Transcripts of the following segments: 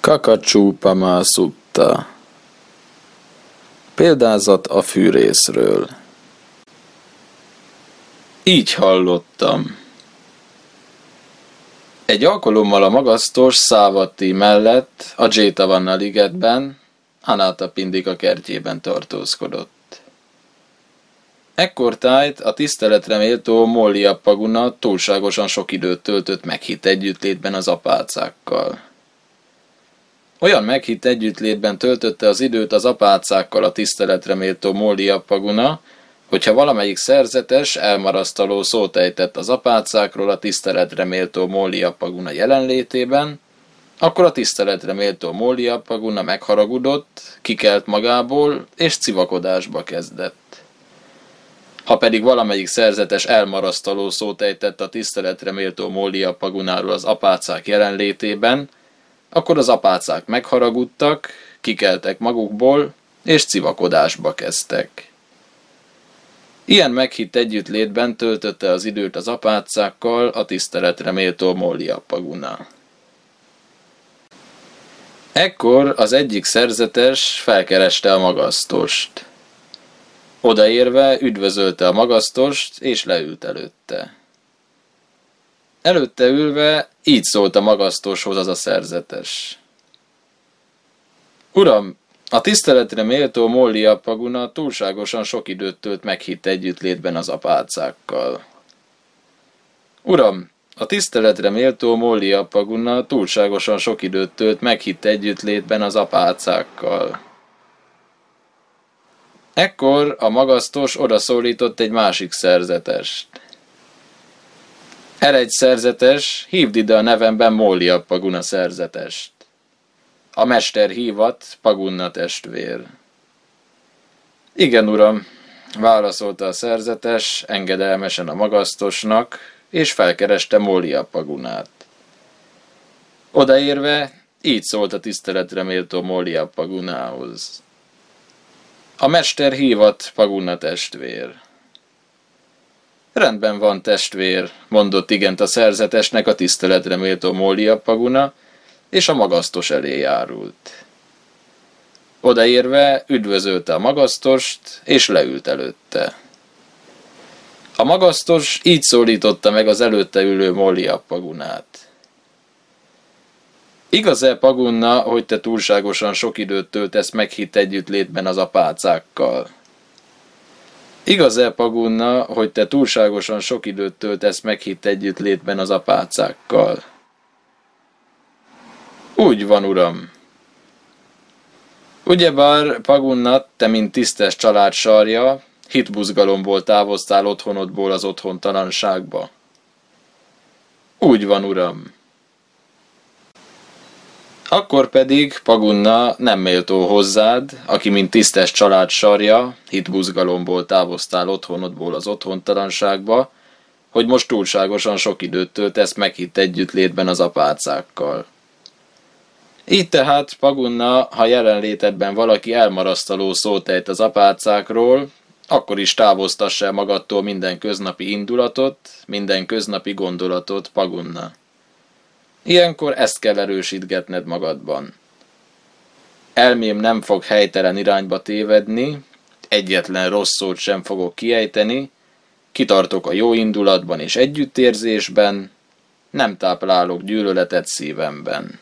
Kakacsúpama szutta Példázat a fűrészről Így hallottam. Egy alkalommal a magasztos Szávati mellett a Jétavanna ligetben Anáta Pindika kertjében tartózkodott. Ekkor tájt a tiszteletre méltó Mollia Paguna túlságosan sok időt töltött meghitt együttlétben az apácákkal. Olyan meghitt együttlétben töltötte az időt az apácákkal a tiszteletre méltó Mollia Paguna, hogyha valamelyik szerzetes elmarasztaló szót ejtett az apácákról a tiszteletre méltó Mollia Paguna jelenlétében, akkor a tiszteletre méltó Mólia Paguna megharagudott, kikelt magából, és civakodásba kezdett. Ha pedig valamelyik szerzetes elmarasztaló szót ejtett a tiszteletre méltó Mólia Pagunáról az apácák jelenlétében, akkor az apácák megharagudtak, kikeltek magukból, és civakodásba kezdtek. Ilyen meghitt együttlétben töltötte az időt az apácákkal a tiszteletre méltó Mólia Pagunál. Ekkor az egyik szerzetes felkereste a magasztost. Odaérve üdvözölte a magasztost, és leült előtte. Előtte ülve így szólt a magasztoshoz az a szerzetes. Uram, a tiszteletre méltó Molli Paguna túlságosan sok időt tölt meghitt együttlétben az apácákkal. Uram, a tiszteletre méltó Molli Paguna túlságosan sok időt tölt meghitt együttlétben az apácákkal. Ekkor a magasztos odaszólított egy másik szerzetest. Egy szerzetes, hívd ide a nevemben Mólia Paguna szerzetest. A mester hívat Pagunna testvér. Igen, uram, válaszolta a szerzetes, engedelmesen a magasztosnak, és felkereste Mólia Pagunát. Odaérve, így szólt a tiszteletre méltó Mólia Pagunához. A mester hívat Paguna testvér. Rendben van, testvér, mondott igent a szerzetesnek a tiszteletre méltó Mólia Paguna, és a magasztos elé járult. Odaérve üdvözölte a magasztost, és leült előtte. A magasztos így szólította meg az előtte ülő Mollia Pagunát. Igaz-e, Pagunna, hogy te túlságosan sok időt töltesz meghitt együttlétben az apácákkal? Igaz-e, Pagunna, hogy te túlságosan sok időt töltesz meghitt együttlétben az apácákkal? Úgy van, uram. Ugyebár, Pagunna, te mint tisztes család sarja, hitbuzgalomból távoztál otthonodból az otthontalanságba. Úgy van, uram. Akkor pedig Pagunna nem méltó hozzád, aki mint tisztes család sarja, hitbuzgalomból távoztál otthonodból az otthontalanságba, hogy most túlságosan sok időt töltesz meghitt együttlétben az apácákkal. Így tehát, Pagunna, ha jelenlétedben valaki elmarasztaló szót ejt az apácákról, akkor is távoztass el magadtól minden köznapi indulatot, minden köznapi gondolatot, Pagunna. Ilyenkor ezt kell erősítgetned magadban. Elmém nem fog helytelen irányba tévedni, egyetlen rossz szót sem fogok kiejteni, kitartok a jó indulatban és együttérzésben, nem táplálok gyűlöletet szívemben.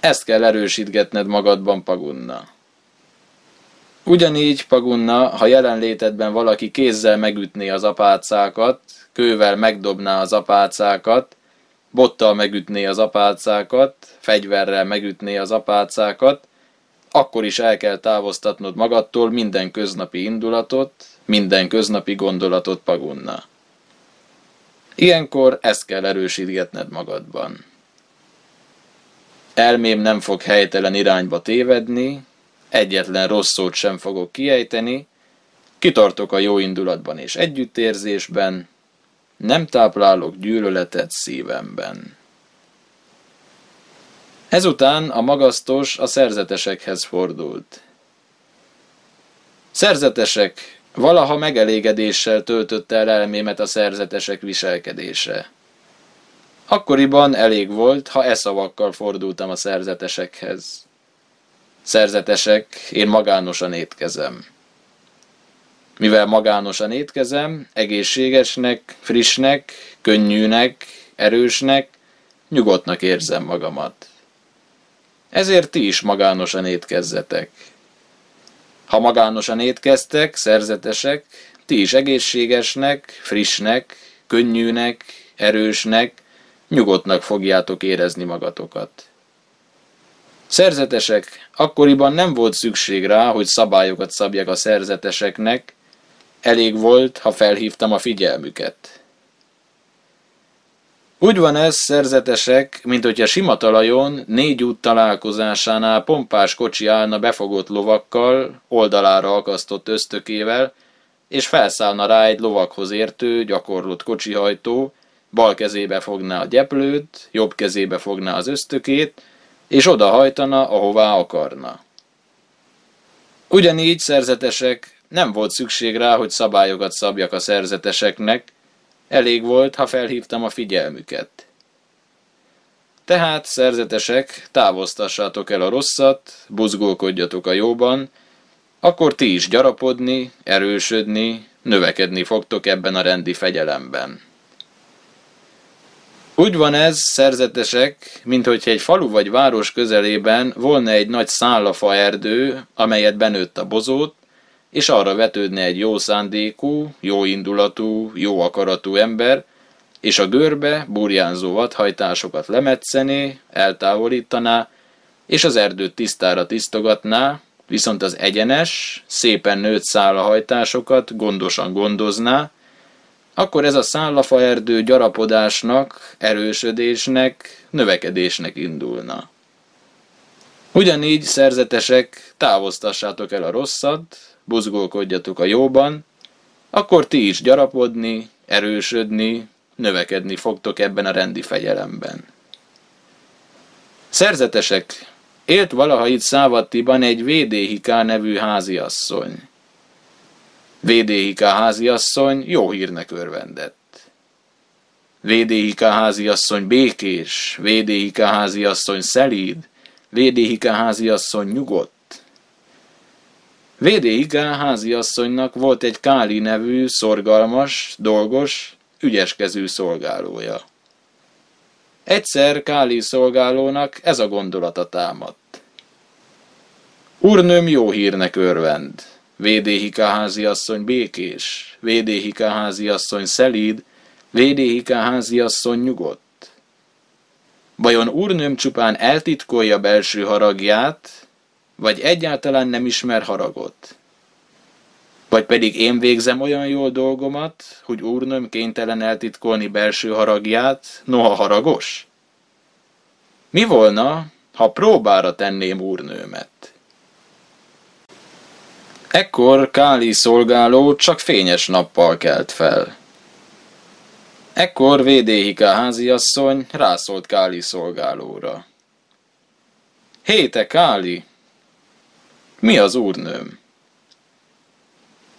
Ezt kell erősítgetned magadban, Pagunna. Ugyanígy, Pagunna, ha jelenlétedben valaki kézzel megütné az apácákat, kővel megdobná az apácákat, bottal megütné az apácákat, fegyverrel megütné az apácákat, akkor is el kell távoztatnod magadtól minden köznapi indulatot, minden köznapi gondolatot, Pagunna. Ilyenkor ezt kell erősítgetned magadban. Elmém nem fog helytelen irányba tévedni, egyetlen rossz szót sem fogok kiejteni, kitartok a jó indulatban és együttérzésben, nem táplálok gyűlöletet szívemben. Ezután a magasztos a szerzetesekhez fordult. Szerzetesek, valaha megelégedéssel töltötte el elmémet a szerzetesek viselkedése. Akkoriban elég volt, ha e szavakkal fordultam a szerzetesekhez. Szerzetesek, én magánosan étkezem. Mivel magánosan étkezem, egészségesnek, frissnek, könnyűnek, erősnek, nyugodtnak érzem magamat. Ezért ti is magánosan étkezzetek. Ha magánosan étkeztek, szerzetesek, ti is egészségesnek, frissnek, könnyűnek, erősnek, nyugodtnak fogjátok érezni magatokat. Szerzetesek, akkoriban nem volt szükség rá, hogy szabályokat szabjak a szerzeteseknek, elég volt, ha felhívtam a figyelmüket. Úgy van ez, szerzetesek, mint hogyha sima talajon, négy út találkozásánál pompás kocsi állna befogott lovakkal, oldalára akasztott ösztökével, és felszállna rá egy lovakhoz értő, gyakorlott kocsihajtó, bal kezébe fogná a gyeplőt, jobb kezébe fogná az ösztökét, és odahajtana, ahová akarna. Ugyanígy szerzetesek, nem volt szükség rá, hogy szabályokat szabjak a szerzeteseknek, elég volt, ha felhívtam a figyelmüket. Tehát, szerzetesek, távoztassátok el a rosszat, buzgolkodjatok a jóban, akkor ti is gyarapodni, erősödni, növekedni fogtok ebben a rendi fegyelemben. Úgy van ez, szerzetesek, mint hogyha egy falu vagy város közelében volna egy nagy szállafa erdő, amelyet benőtt a bozót, és arra vetődne egy jó szándékú, jó indulatú, jó akaratú ember, és a görbe burjánzó vadhajtásokat lemetszeni, eltávolítaná, és az erdőt tisztára tisztogatná, viszont az egyenes, szépen nőtt szálahajtásokat gondosan gondozná, akkor ez a szállafaerdő gyarapodásnak, erősödésnek, növekedésnek indulna. Ugyanígy, szerzetesek, távoztassátok el a rosszat, buzgolkodjatok a jóban, akkor ti is gyarapodni, erősödni, növekedni fogtok ebben a rendi fegyelemben. Szerzetesek, élt valaha itt Szávattiban egy Védéhiká nevű háziasszony. Védéhiká háziasszony jó hírnek örvendett. Védéhiká háziasszony békés, Védéhiká háziasszony szelíd, Védéhiká háziasszony nyugodt, VD háziasszonynak volt egy Káli nevű, szorgalmas, dolgos, ügyeskező szolgálója. Egyszer Káli szolgálónak ez a gondolata támadt. Úrnőm jó hírnek örvend. VD háziasszony békés, VD háziasszony szelíd, VD háziasszony nyugodt. Vajon úrnőm csupán eltitkolja belső haragját, vagy egyáltalán nem ismer haragot. Vagy pedig én végzem olyan jól dolgomat, hogy úrnőm kénytelen eltitkolni belső haragját, noha haragos? Mi volna, ha próbára tenném úrnőmet? Ekkor Káli szolgáló csak fényes nappal kelt fel. Ekkor Védéhika háziasszony rászólt Káli szolgálóra. Héte, Káli, mi az úrnőm?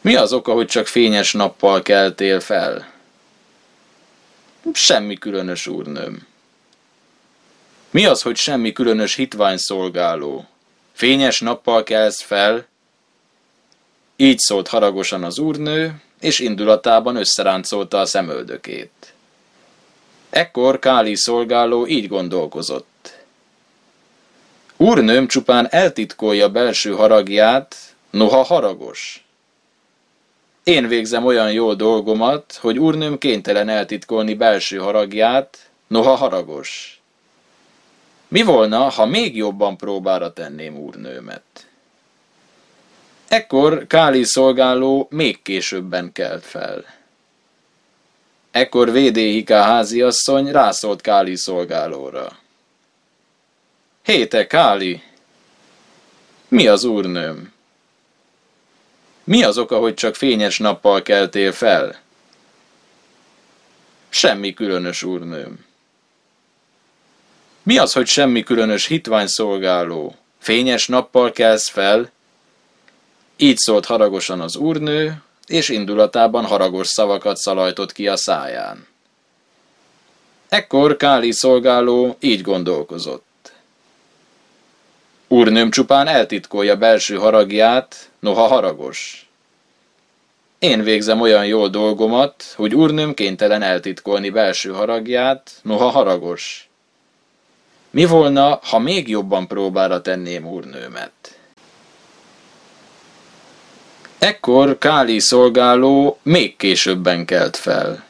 Mi az oka, hogy csak fényes nappal keltél fel? Semmi különös úrnőm. Mi az, hogy semmi különös hitvány szolgáló? Fényes nappal kelsz fel? Így szólt haragosan az úrnő, és indulatában összeráncolta a szemöldökét. Ekkor Káli szolgáló így gondolkozott. Úrnőm csupán eltitkolja belső haragját, noha haragos. Én végzem olyan jó dolgomat, hogy úrnőm kénytelen eltitkolni belső haragját, noha haragos. Mi volna, ha még jobban próbára tenném úrnőmet? Ekkor Káli szolgáló még későbben kelt fel. Ekkor Védéhika háziasszony rászólt Káli szolgálóra. Héte, Káli! Mi az úrnőm? Mi az oka, hogy csak fényes nappal keltél fel? Semmi különös, úrnőm. Mi az, hogy semmi különös hitvány szolgáló? Fényes nappal kelsz fel? Így szólt haragosan az úrnő, és indulatában haragos szavakat szalajtott ki a száján. Ekkor Káli szolgáló így gondolkozott. Úrnőm csupán eltitkolja belső haragját, noha haragos. Én végzem olyan jól dolgomat, hogy úrnőm kénytelen eltitkolni belső haragját, noha haragos. Mi volna, ha még jobban próbára tenném úrnőmet? Ekkor Káli szolgáló még későbben kelt fel.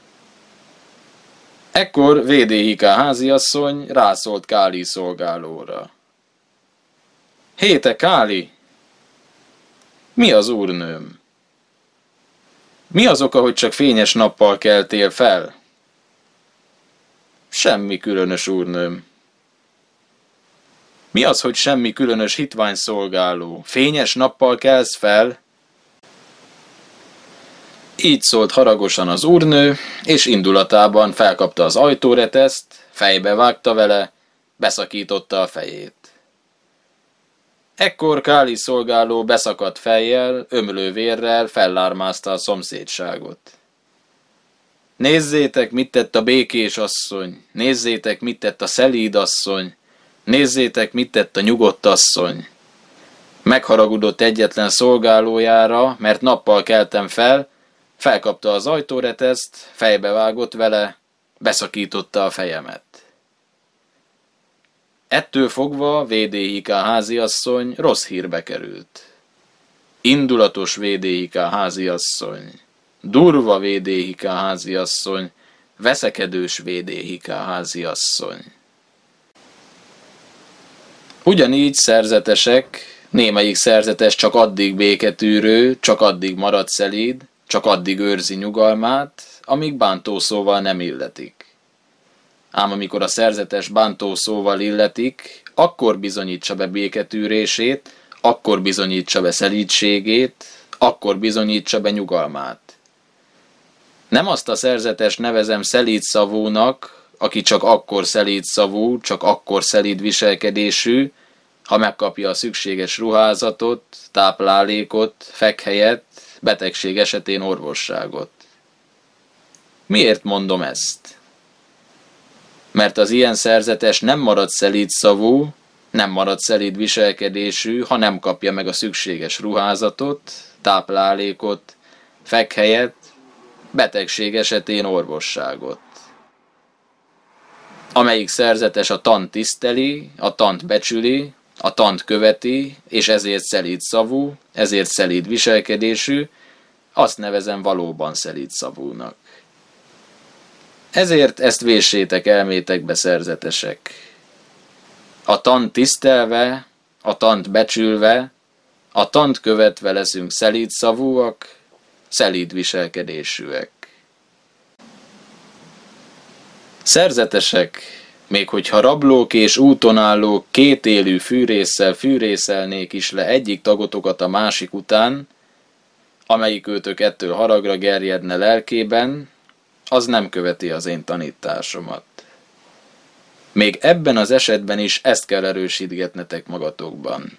Ekkor VDHK háziasszony rászólt Káli szolgálóra. Héte Káli! Mi az úrnőm? Mi az oka, hogy csak fényes nappal keltél fel? Semmi különös, úrnőm. Mi az, hogy semmi különös hitvány szolgáló? Fényes nappal kelsz fel? Így szólt haragosan az úrnő, és indulatában felkapta az ajtóreteszt, fejbe vágta vele, beszakította a fejét. Ekkor Káli szolgáló beszakadt fejjel, ömlő vérrel fellármázta a szomszédságot. Nézzétek, mit tett a békés asszony, nézzétek, mit tett a szelíd asszony, nézzétek, mit tett a nyugodt asszony. Megharagudott egyetlen szolgálójára, mert nappal keltem fel, felkapta az ajtóreteszt, fejbevágott vele, beszakította a fejemet. Ettől fogva VDIK háziasszony rossz hírbe került. Indulatos VDIK háziasszony, durva VDIK háziasszony, veszekedős VDIK háziasszony. Ugyanígy szerzetesek, némelyik szerzetes csak addig béketűrő, csak addig marad szelíd, csak addig őrzi nyugalmát, amíg bántószóval nem illetik. Ám amikor a szerzetes bántószóval illetik, akkor bizonyítsa be béketűrését, akkor bizonyítsa be szelítségét, akkor bizonyítsa be nyugalmát. Nem azt a szerzetes nevezem szelíd szavúnak, aki csak akkor szelíd szavú, csak akkor szelíd viselkedésű, ha megkapja a szükséges ruházatot, táplálékot, fekhelyet, betegség esetén orvosságot. Miért mondom ezt? Mert az ilyen szerzetes nem marad szelíd szavú, nem marad szelíd viselkedésű, ha nem kapja meg a szükséges ruházatot, táplálékot, fekhelyet, betegség esetén orvosságot. Amelyik szerzetes a tant tiszteli, a tant becsüli, a tant követi, és ezért szelíd szavú, ezért szelíd viselkedésű, azt nevezem valóban szelíd szavúnak. Ezért ezt véssétek elmétekbe szerzetesek. A tant tisztelve, a tant becsülve, a tant követve leszünk szelíd szavúak, szelíd viselkedésűek. Szerzetesek, még hogyha rablók és úton állók élő fűrészsel fűrészelnék is le egyik tagotokat a másik után, amelyik őtök ettől haragra gerjedne lelkében, az nem követi az én tanításomat. Még ebben az esetben is ezt kell erősítgetnetek magatokban.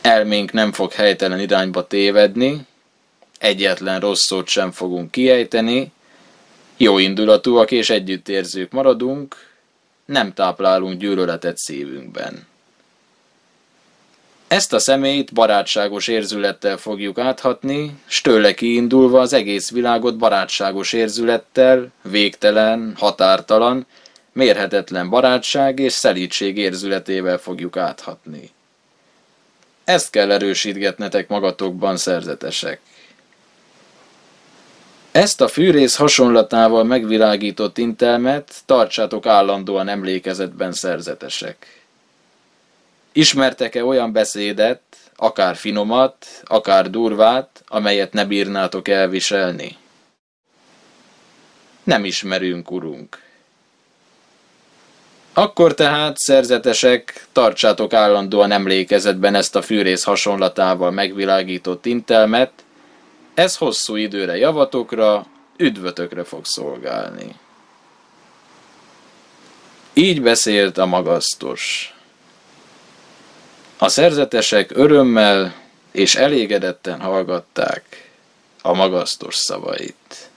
Elménk nem fog helytelen irányba tévedni, egyetlen rossz szót sem fogunk kiejteni, jó indulatúak és együttérzők maradunk, nem táplálunk gyűlöletet szívünkben. Ezt a személyt barátságos érzülettel fogjuk áthatni, s tőle kiindulva az egész világot barátságos érzülettel, végtelen, határtalan, mérhetetlen barátság és szelítség érzületével fogjuk áthatni. Ezt kell erősítgetnetek magatokban, szerzetesek. Ezt a fűrész hasonlatával megvilágított intelmet tartsátok állandóan emlékezetben szerzetesek. Ismertek-e olyan beszédet, akár finomat, akár durvát, amelyet ne bírnátok elviselni? Nem ismerünk, urunk. Akkor tehát, szerzetesek, tartsátok állandóan emlékezetben ezt a fűrész hasonlatával megvilágított intelmet, ez hosszú időre javatokra, üdvötökre fog szolgálni. Így beszélt a magasztos. A szerzetesek örömmel és elégedetten hallgatták a magasztos szavait.